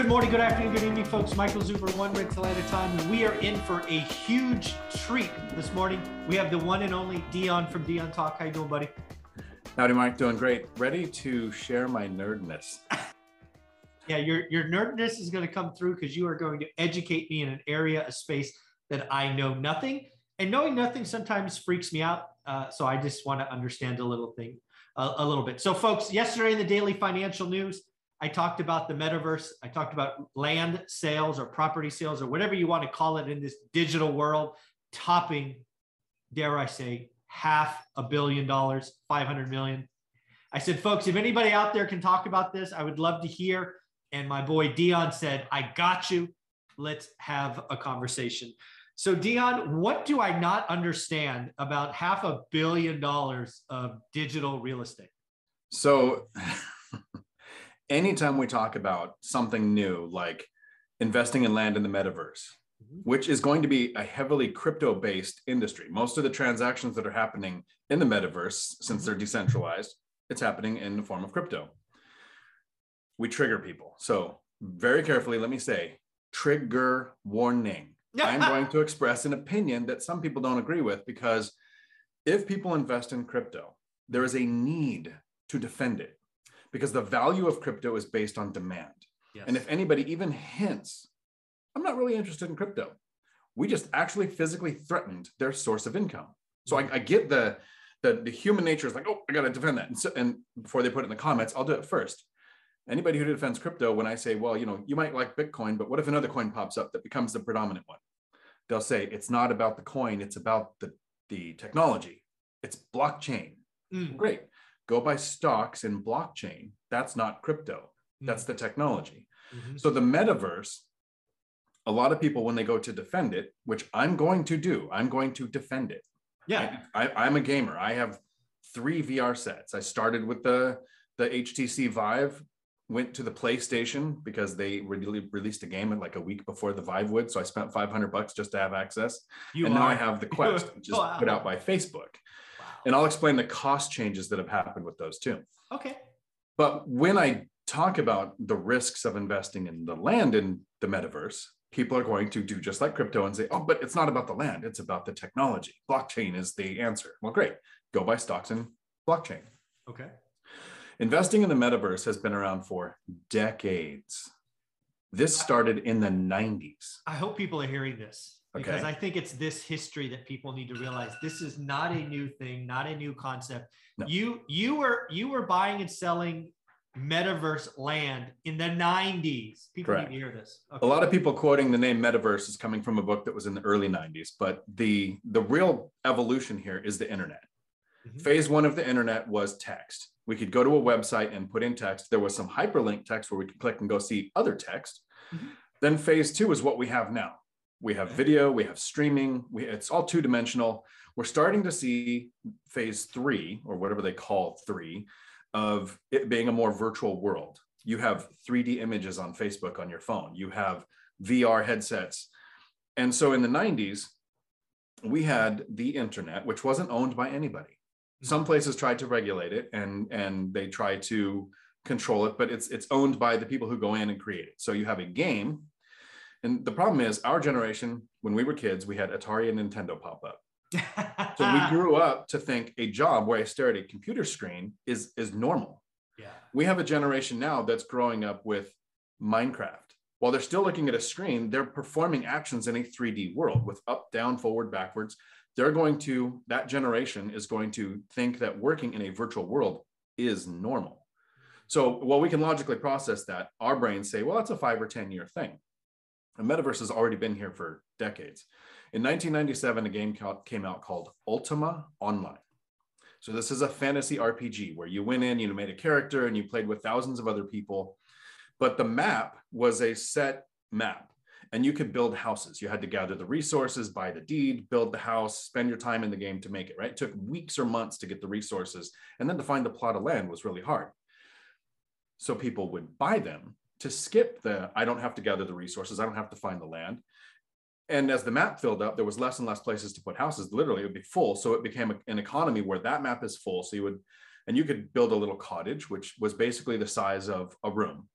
Good morning, good afternoon, good evening, folks. Michael Zuber, one rental at a time. And we are in for a huge treat this morning. We have the one and only Dion from Dion Talk. How you doing, buddy? Howdy, Mike. Doing great. Ready to share my nerdness. yeah, your your nerdness is going to come through because you are going to educate me in an area, a space that I know nothing. And knowing nothing sometimes freaks me out. Uh, so I just want to understand a little thing, a little bit. So, folks, yesterday in the daily financial news, I talked about the metaverse. I talked about land sales or property sales or whatever you want to call it in this digital world, topping, dare I say, half a billion dollars, 500 million. I said, folks, if anybody out there can talk about this, I would love to hear. And my boy Dion said, I got you. Let's have a conversation. So, Dion, what do I not understand about half a billion dollars of digital real estate? So, anytime we talk about something new like investing in land in the metaverse, mm-hmm. which is going to be a heavily crypto based industry, most of the transactions that are happening in the metaverse, since they're mm-hmm. decentralized, it's happening in the form of crypto. We trigger people. So, very carefully, let me say trigger warning. I'm going to express an opinion that some people don't agree with because if people invest in crypto, there is a need to defend it because the value of crypto is based on demand. Yes. And if anybody even hints, I'm not really interested in crypto, we just actually physically threatened their source of income. So I, I get the, the, the human nature is like, oh, I got to defend that. And, so, and before they put it in the comments, I'll do it first. Anybody who defends crypto, when I say, well, you know, you might like Bitcoin, but what if another coin pops up that becomes the predominant one? They'll say it's not about the coin, it's about the, the technology. It's blockchain. Mm. Great go buy stocks in blockchain. That's not crypto, that's the technology. Mm-hmm. So the metaverse, a lot of people, when they go to defend it, which I'm going to do, I'm going to defend it. Yeah. I, am a gamer. I have three VR sets. I started with the, the HTC Vive, went to the PlayStation because they really released a game in like a week before the Vive would. So I spent 500 bucks just to have access. You and are. now I have the Quest, which is wow. put out by Facebook. And I'll explain the cost changes that have happened with those too. Okay. But when I talk about the risks of investing in the land in the metaverse, people are going to do just like crypto and say, oh, but it's not about the land, it's about the technology. Blockchain is the answer. Well, great. Go buy stocks in blockchain. Okay. Investing in the metaverse has been around for decades. This started in the 90s. I hope people are hearing this because. I think it's this history that people need to realize. This is not a new thing, not a new concept. No. You you were you were buying and selling metaverse land in the 90s. People Correct. need to hear this. Okay. A lot of people quoting the name metaverse is coming from a book that was in the early 90s, but the the real evolution here is the internet. Mm-hmm. Phase 1 of the internet was text. We could go to a website and put in text. There was some hyperlink text where we could click and go see other text. Mm-hmm. Then phase 2 is what we have now we have video, we have streaming, we, it's all two dimensional. We're starting to see phase three, or whatever they call three, of it being a more virtual world. You have 3D images on Facebook on your phone, you have VR headsets. And so in the 90s, we had the internet, which wasn't owned by anybody. Mm-hmm. Some places tried to regulate it and, and they try to control it, but it's, it's owned by the people who go in and create it. So you have a game and the problem is, our generation, when we were kids, we had Atari and Nintendo pop up. so we grew up to think a job where I stare at a computer screen is is normal. Yeah. We have a generation now that's growing up with Minecraft. While they're still looking at a screen, they're performing actions in a 3D world with up, down, forward, backwards. They're going to, that generation is going to think that working in a virtual world is normal. So while we can logically process that, our brains say, well, that's a five or 10 year thing. The metaverse has already been here for decades. In 1997, a game came out called Ultima Online. So this is a fantasy RPG where you went in, you made a character, and you played with thousands of other people. But the map was a set map and you could build houses. You had to gather the resources, buy the deed, build the house, spend your time in the game to make it, right? It took weeks or months to get the resources. And then to find the plot of land was really hard. So people would buy them to skip the I don't have to gather the resources, I don't have to find the land. And as the map filled up, there was less and less places to put houses. Literally, it would be full. So it became an economy where that map is full. So you would, and you could build a little cottage, which was basically the size of a room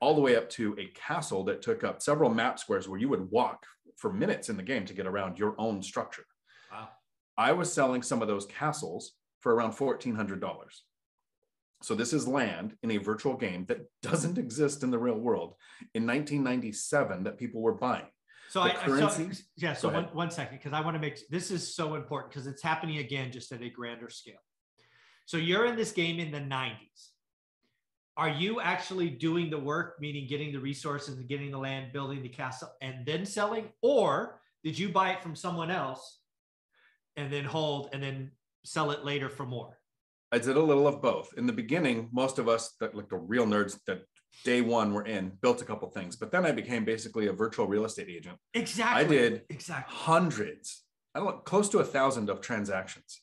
all the way up to a castle that took up several map squares where you would walk for minutes in the game to get around your own structure. Wow. I was selling some of those castles for around $1,400. So this is land in a virtual game that doesn't exist in the real world in 1997 that people were buying. So The I, currency- so, yeah. So one, one second, because I want to make this is so important because it's happening again just at a grander scale. So you're in this game in the 90s. Are you actually doing the work, meaning getting the resources and getting the land, building the castle, and then selling? Or did you buy it from someone else and then hold and then sell it later for more? I did a little of both. In the beginning, most of us that like the real nerds that day one were in built a couple things, but then I became basically a virtual real estate agent. Exactly. I did. Exactly. Hundreds, I don't know, close to a thousand of transactions.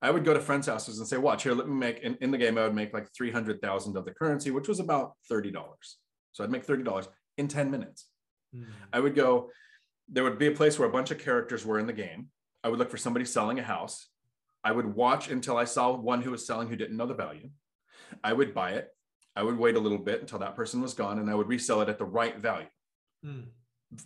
I would go to friends' houses and say, watch here, let me make in, in the game, I would make like 300,000 of the currency, which was about $30. So I'd make $30 in 10 minutes. Hmm. I would go, there would be a place where a bunch of characters were in the game. I would look for somebody selling a house. I would watch until I saw one who was selling who didn't know the value. I would buy it. I would wait a little bit until that person was gone and I would resell it at the right value. Hmm.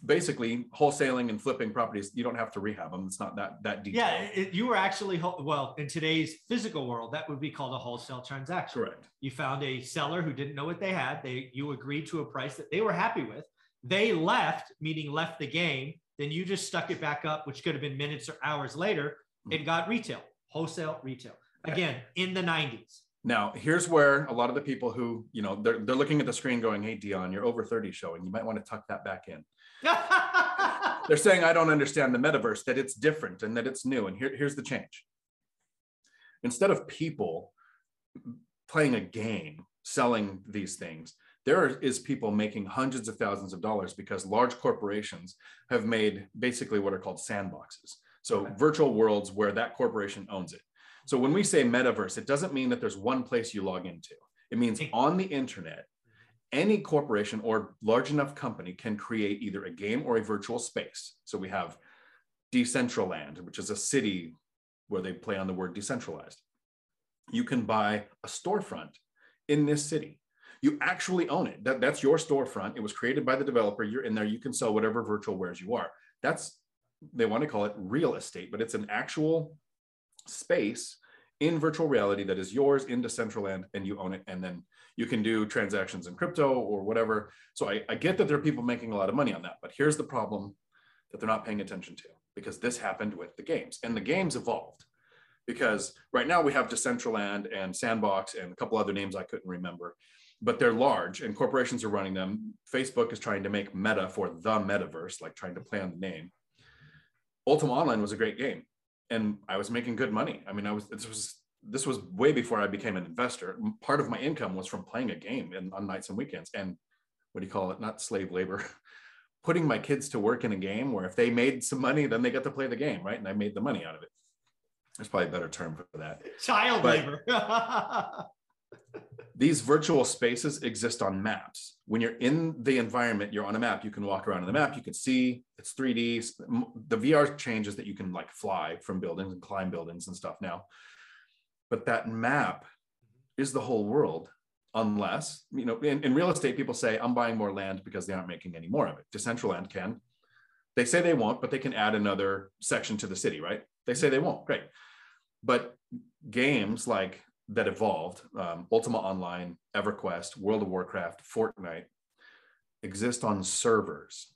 Basically, wholesaling and flipping properties, you don't have to rehab them. It's not that that detailed. Yeah, it, you were actually well in today's physical world that would be called a wholesale transaction. Correct. You found a seller who didn't know what they had. They you agreed to a price that they were happy with. They left, meaning left the game. Then you just stuck it back up, which could have been minutes or hours later, and got retail, wholesale retail. Again, in the 90s. Now, here's where a lot of the people who, you know, they're, they're looking at the screen going, hey, Dion, you're over 30 showing. You might want to tuck that back in. They're saying, I don't understand the metaverse, that it's different and that it's new. And here, here's the change. Instead of people playing a game, selling these things, there is people making hundreds of thousands of dollars because large corporations have made basically what are called sandboxes. So Okay. virtual worlds where that corporation owns it. So when we say metaverse, it doesn't mean that there's one place you log into. It means on the internet, any corporation or large enough company can create either a game or a virtual space. So we have Decentraland, which is a city where they play on the word decentralized. You can buy a storefront in this city. You actually own it. That, that's your storefront. It was created by the developer. You're in there. You can sell whatever virtual wares you are. That's, they want to call it real estate, but it's an actual space in virtual reality that is yours in Decentraland and you own it. And then you can do transactions in crypto or whatever. So I, I get that there are people making a lot of money on that, but here's the problem that they're not paying attention to because this happened with the games and the games evolved because right now we have Decentraland and Sandbox and a couple other names I couldn't remember, but they're large and corporations are running them. Facebook is trying to make meta for the metaverse, like trying to play on the name. Ultima Online was a great game and I was making good money. I mean, I was this was this was way before I became an investor. Part of my income was from playing a game and on nights and weekends and what do you call it? Not slave labor. Putting my kids to work in a game where if they made some money, then they got to play the game, right? And I made the money out of it. There's probably a better term for that. Child But- labor. These virtual spaces exist on maps. When you're in the environment, you're on a map. You can walk around in the map. You can see it's 3D. The VR changes that you can like fly from buildings and climb buildings and stuff now. But that map is the whole world, unless, you know, in, in real estate, people say, I'm buying more land because they aren't making any more of it. Decentraland can. They say they won't, but they can add another section to the city, right? They say they won't. Great. But games like that evolved, um, Ultima Online, EverQuest, World of Warcraft, Fortnite, exist on servers.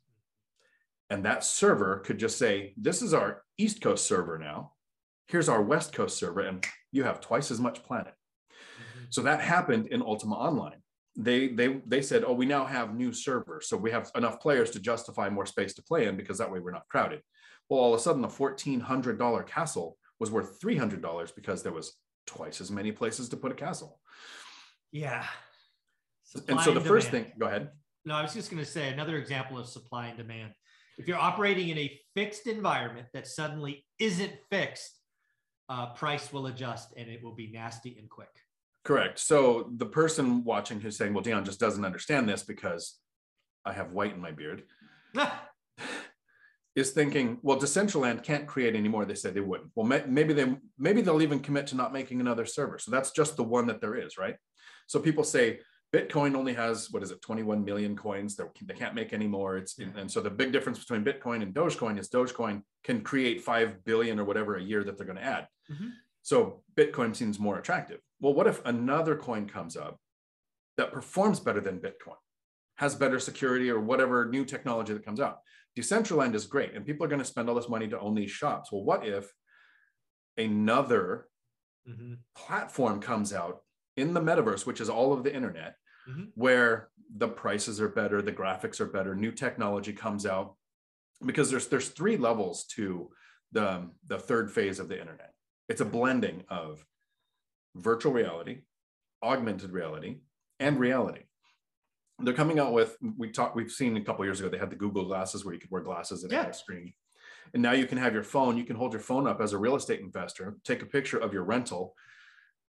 And that server could just say, This is our East Coast server now. Here's our West Coast server, and you have twice as much planet. So that happened in Ultima Online. They they they said, "Oh, we now have new servers, so we have enough players to justify more space to play in because that way we're not crowded." Well, all of a sudden, the fourteen hundred dollar castle was worth three hundred dollars because there was twice as many places to put a castle. yeah. and Supply so the first thing, go ahead. No, I was just going to say another example of supply and demand. If you're operating in a fixed environment that suddenly isn't fixed, uh, price will adjust and it will be nasty and quick. Correct. So the person watching who's saying, well, Dion just doesn't understand this because I have white in my beard is thinking, well, Decentraland can't create anymore. They said they wouldn't. Well, may- maybe they maybe they'll even commit to not making another server. So that's just the one that there is, right? So people say Bitcoin only has what is it, 21 million coins. They're, they can't make any more. It's and so the big difference between Bitcoin and Dogecoin is Dogecoin can create five billion or whatever a year that they're going to add. Mm-hmm. So Bitcoin seems more attractive. Well, what if another coin comes up that performs better than Bitcoin, has better security or whatever new technology that comes out? Decentraland is great, and people are going to spend all this money to own these shops. Well, what if another mm-hmm. platform comes out in the metaverse, which is all of the internet, mm-hmm. where the prices are better, the graphics are better, new technology comes out? Because there's there's three levels to the the third phase of the internet. It's a blending of virtual reality, augmented reality, and reality. They're coming out with we talked we've seen a couple years ago they had the Google glasses where you could wear glasses and yeah. a screen. And now you can have your phone, you can hold your phone up as a real estate investor, take a picture of your rental,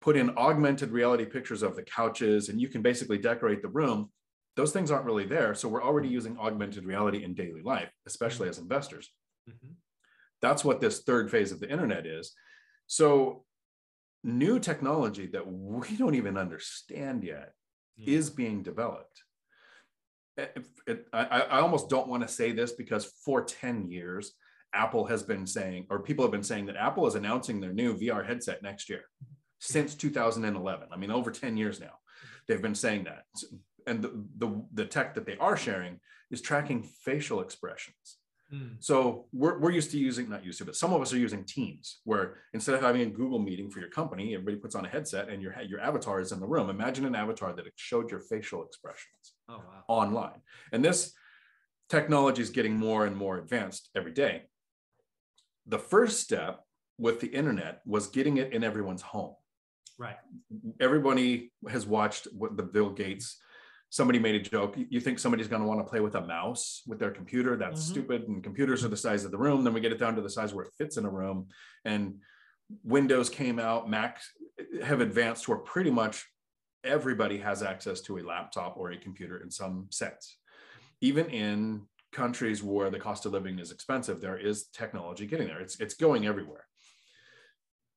put in augmented reality pictures of the couches, and you can basically decorate the room. Those things aren't really there. So we're already using augmented reality in daily life, especially as investors. Mm-hmm. That's what this third phase of the internet is. So new technology that we don't even understand yet mm. is being developed. It, it, I, I almost don't want to say this because for 10 years, Apple has been saying, or people have been saying that Apple is announcing their new VR headset next year since 2011. I mean, over 10 years now, they've been saying that. And the, the, the tech that they are sharing is tracking facial expressions. Mm. So we're, we're used to using, not used to, but some of us are using Teams, where instead of having a Google meeting for your company, everybody puts on a headset and your, your avatar is in the room. Imagine an avatar that showed your facial expressions oh, wow. online. And this technology is getting more and more advanced every day. The first step with the internet was getting it in everyone's home. Right. Everybody has watched what the Bill Gates somebody made a joke you think somebody's going to want to play with a mouse with their computer that's mm-hmm. stupid and computers are the size of the room then we get it down to the size where it fits in a room and windows came out macs have advanced to where pretty much everybody has access to a laptop or a computer in some sense. Even in countries where the cost of living is expensive there is technology getting there. It's, it's going everywhere.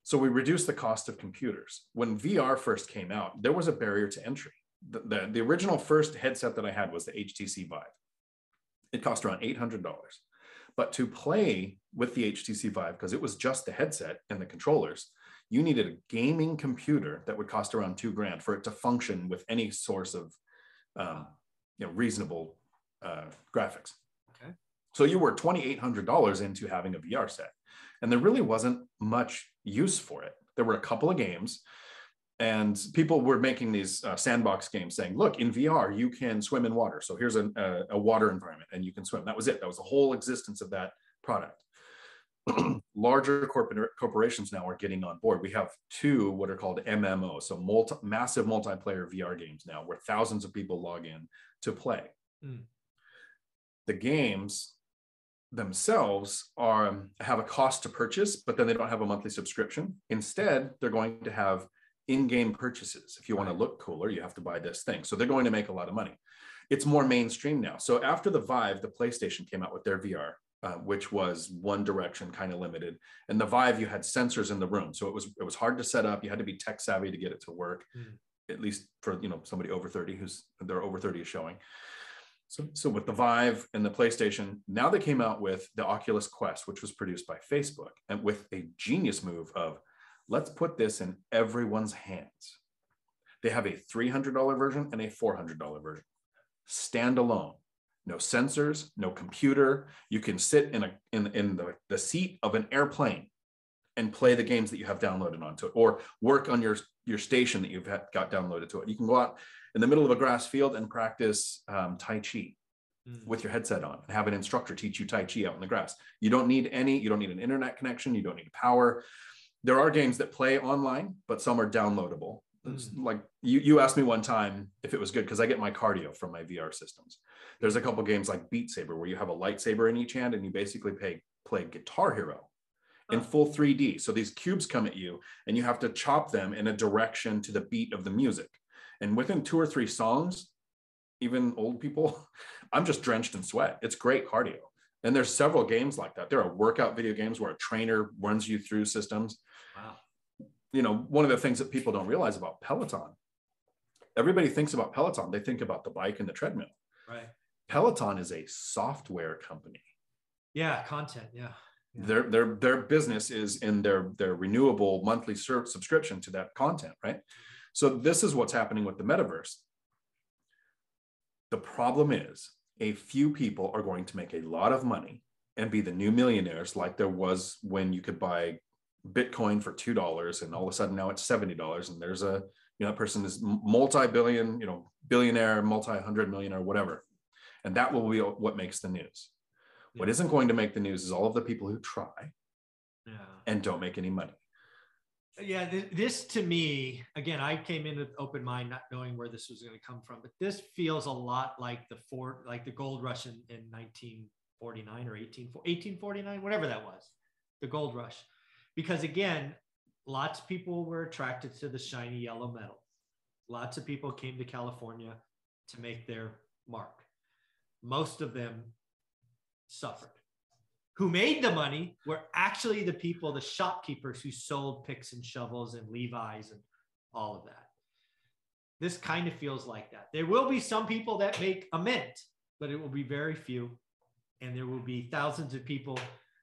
So we reduce the cost of computers. When vr first came out there was a barrier to entry. The, the, the original first headset that I had was the HTC Vive. It cost around $800. But to play with the HTC Vive, because it was just the headset and the controllers, you needed a gaming computer that would cost around two grand for it to function with any source of um, you know, reasonable uh, graphics. Okay. So you were $2,800 into having a VR set. And there really wasn't much use for it. There were a couple of games and people were making these uh, sandbox games saying look in vr you can swim in water so here's a, a, a water environment and you can swim that was it that was the whole existence of that product larger corporate corporations now are getting on board we have two what are called mmo so multi, massive multiplayer vr games now where thousands of people log in to play mm. the games themselves are have a cost to purchase but then they don't have a monthly subscription instead they're going to have in-game purchases. If you want to look cooler, you have to buy this thing. So they're going to make a lot of money. It's more mainstream now. So after the Vive, the PlayStation came out with their VR, uh, which was one direction, kind of limited. And the Vive, you had sensors in the room, so it was it was hard to set up. You had to be tech savvy to get it to work. Mm. At least for you know somebody over 30 who's they're over 30 is showing. So, so with the Vive and the PlayStation, now they came out with the Oculus Quest, which was produced by Facebook, and with a genius move of Let's put this in everyone's hands. They have a $300 version and a $400 version. Standalone. No sensors, no computer. You can sit in a in, in the, the seat of an airplane and play the games that you have downloaded onto it, or work on your your station that you've had, got downloaded to it. You can go out in the middle of a grass field and practice um, Tai Chi mm. with your headset on and have an instructor teach you Tai Chi out in the grass. You don't need any, you don't need an internet connection, you don't need power there are games that play online, but some are downloadable. Mm. Like you, you asked me one time if it was good because I get my cardio from my VR systems. There's a couple games like Beat Saber where you have a lightsaber in each hand and you basically play play Guitar Hero in oh. full 3D. So these cubes come at you and you have to chop them in a direction to the beat of the music. And within two or three songs, even old people, I'm just drenched in sweat. It's great cardio. And there's several games like that. There are workout video games where a trainer runs you through systems. Wow. You know, one of the things that people don't realize about Peloton, everybody thinks about Peloton, they think about the bike and the treadmill. Right. Peloton is a software company. Yeah, content. Yeah. yeah. Their their their business is in their their renewable monthly subscription to that content, right? Mm-hmm. So this is what's happening with the metaverse. The problem is a few people are going to make a lot of money and be the new millionaires like there was when you could buy bitcoin for $2 and all of a sudden now it's $70 and there's a you know person is multi-billion you know billionaire multi-hundred millionaire whatever and that will be what makes the news. Yeah. what isn't going to make the news is all of the people who try yeah. and don't make any money. Yeah th- this to me again i came in with open mind not knowing where this was going to come from but this feels a lot like the fort like the gold rush in, in 1949 or 18, 1849 whatever that was the gold rush. Because again lots of people were attracted to the shiny yellow metal. Lots of people came to california to make their mark most of them suffered who made the money were actually the people, the shopkeepers who sold picks and shovels and Levi's and all of that. This kind of feels like that. There will be some people that make a mint, but it will be very few. And there will be thousands of people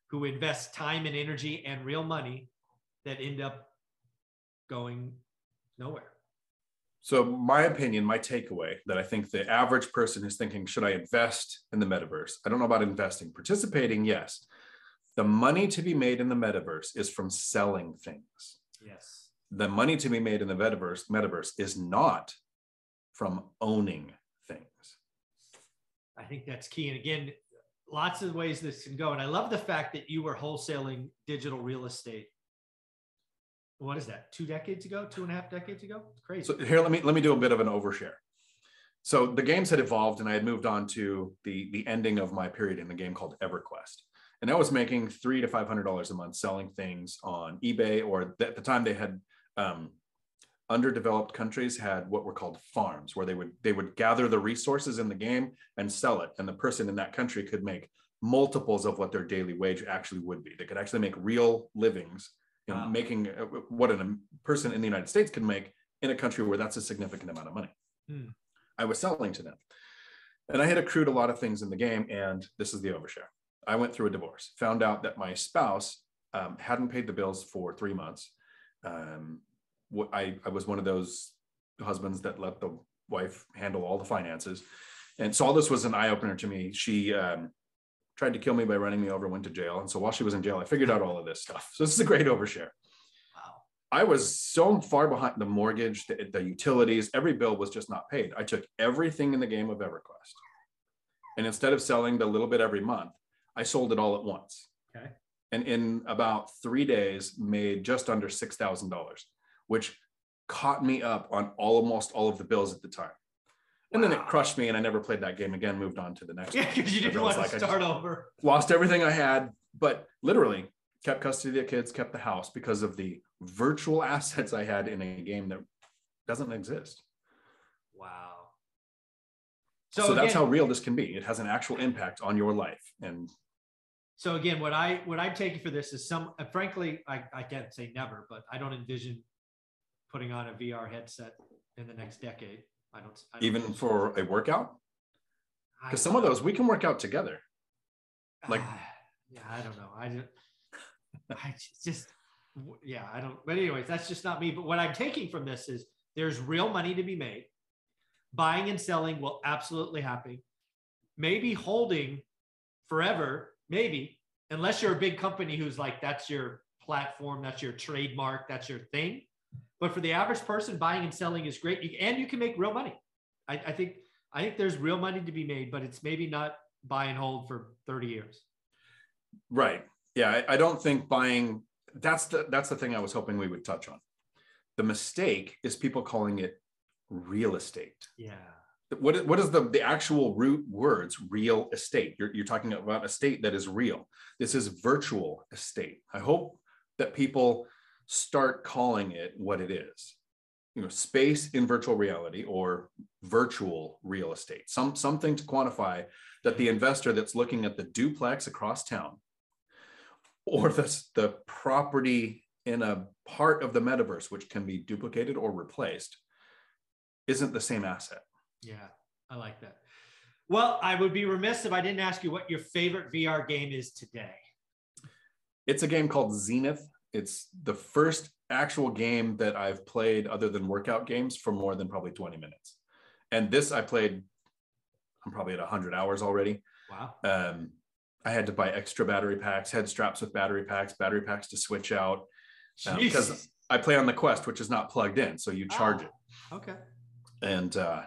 who invest time and energy and real money that end up going nowhere. So, my opinion, my takeaway that I think the average person is thinking, should I invest in the metaverse? I don't know about investing. Participating, yes. The money to be made in the metaverse is from selling things. Yes. The money to be made in the metaverse, metaverse is not from owning things. I think that's key. And again, lots of ways this can go. And I love the fact that you were wholesaling digital real estate what is that? Two decades ago, two and a half decades ago? It's crazy. So here, let me let me do a bit of an overshare. So the games had evolved, and I had moved on to the the ending of my period in a game called EverQuest, and I was making three to five hundred dollars a month selling things on eBay, or at the time they had um, underdeveloped countries had what were called farms, where they would they would gather the resources in the game and sell it, and the person in that country could make multiples of what their daily wage actually would be. They could actually make real livings you know, wow. making uh, what a person in the United States can make in a country where that's a significant amount of money. Hmm. I was selling to them. And I had accrued a lot of things in the game, and this is the overshare. I went through a divorce, found out that my spouse um, hadn't paid the bills for three months. Um, I, I was one of those husbands that let the wife handle all the finances. And so all this was an eye opener to me. She um, tried to kill me by running me over, went to jail. And so while she was in jail, I figured out all of this stuff. So this is a great overshare. Wow. I was so far behind the mortgage, the, the utilities, every bill was just not paid. I took everything in the game of EverQuest. And instead of selling the little bit every month, I sold it all at once. Okay. And in about three days, made just under $6,000, which caught me up on almost all of the bills at the time. And wow. then it crushed me, and I never played that game again. Moved on to the next. Yeah, because you didn't want like, to start over. Lost everything I had, but literally kept custody of the kids, kept the house because of the virtual assets I had in a game that doesn't exist. Wow. So, so again, that's how real this can be. It has an actual impact on your life. And so again, what I what I'm taking for this is some. Uh, frankly, I I can't say never, but I don't envision putting on a VR headset in the next decade. I don't, I don't even for a workout. Because some of those we can work out together. Like, uh, yeah, I don't know. I just, I just, yeah, I don't. But anyways, that's just not me. But what I'm taking from this is there's real money to be made. Buying and selling will absolutely happen. Maybe holding forever, maybe, unless you're a big company who's like that's your platform, that's your trademark, that's your thing. But for the average person, buying and selling is great, and you can make real money. I, I think I think there's real money to be made, but it's maybe not buy and hold for 30 years. Right. Yeah, I, I don't think buying that's the that's the thing I was hoping we would touch on. The mistake is people calling it real estate. Yeah. What, what is the, the actual root words real estate? You're, you're talking about a state that is real. This is virtual estate. I hope that people start calling it what it is. You know space in virtual reality or virtual real estate. Some something to quantify that the investor that's looking at the duplex across town or the, the property in a part of the metaverse which can be duplicated or replaced isn't the same asset. Yeah i like that. Well i would be remiss if i didn't ask you what your favorite vr game is today. It's a game called zenith it's the first actual game that I've played other than workout games for more than probably 20 minutes. And this I played, I'm probably at 100 hours already. Wow. Um, I had to buy extra battery packs, head straps with battery packs, battery packs to switch out um, because I play on the Quest, which is not plugged in, so you charge oh, it. Okay. And uh,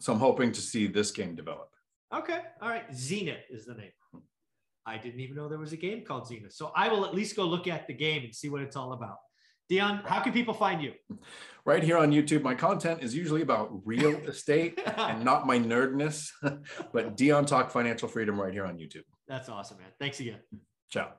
so I'm hoping to see this game develop. Okay. All right. Zenith is the name. I didn't even know there was a game called Zenith. So I will at least go look at the game and see what it's all about. Dion, how can people find you? Right here on YouTube. My content is usually about real estate and not my nerdness, but Dion Talk Financial Freedom right here on YouTube. That's awesome, man. Thanks again. Ciao.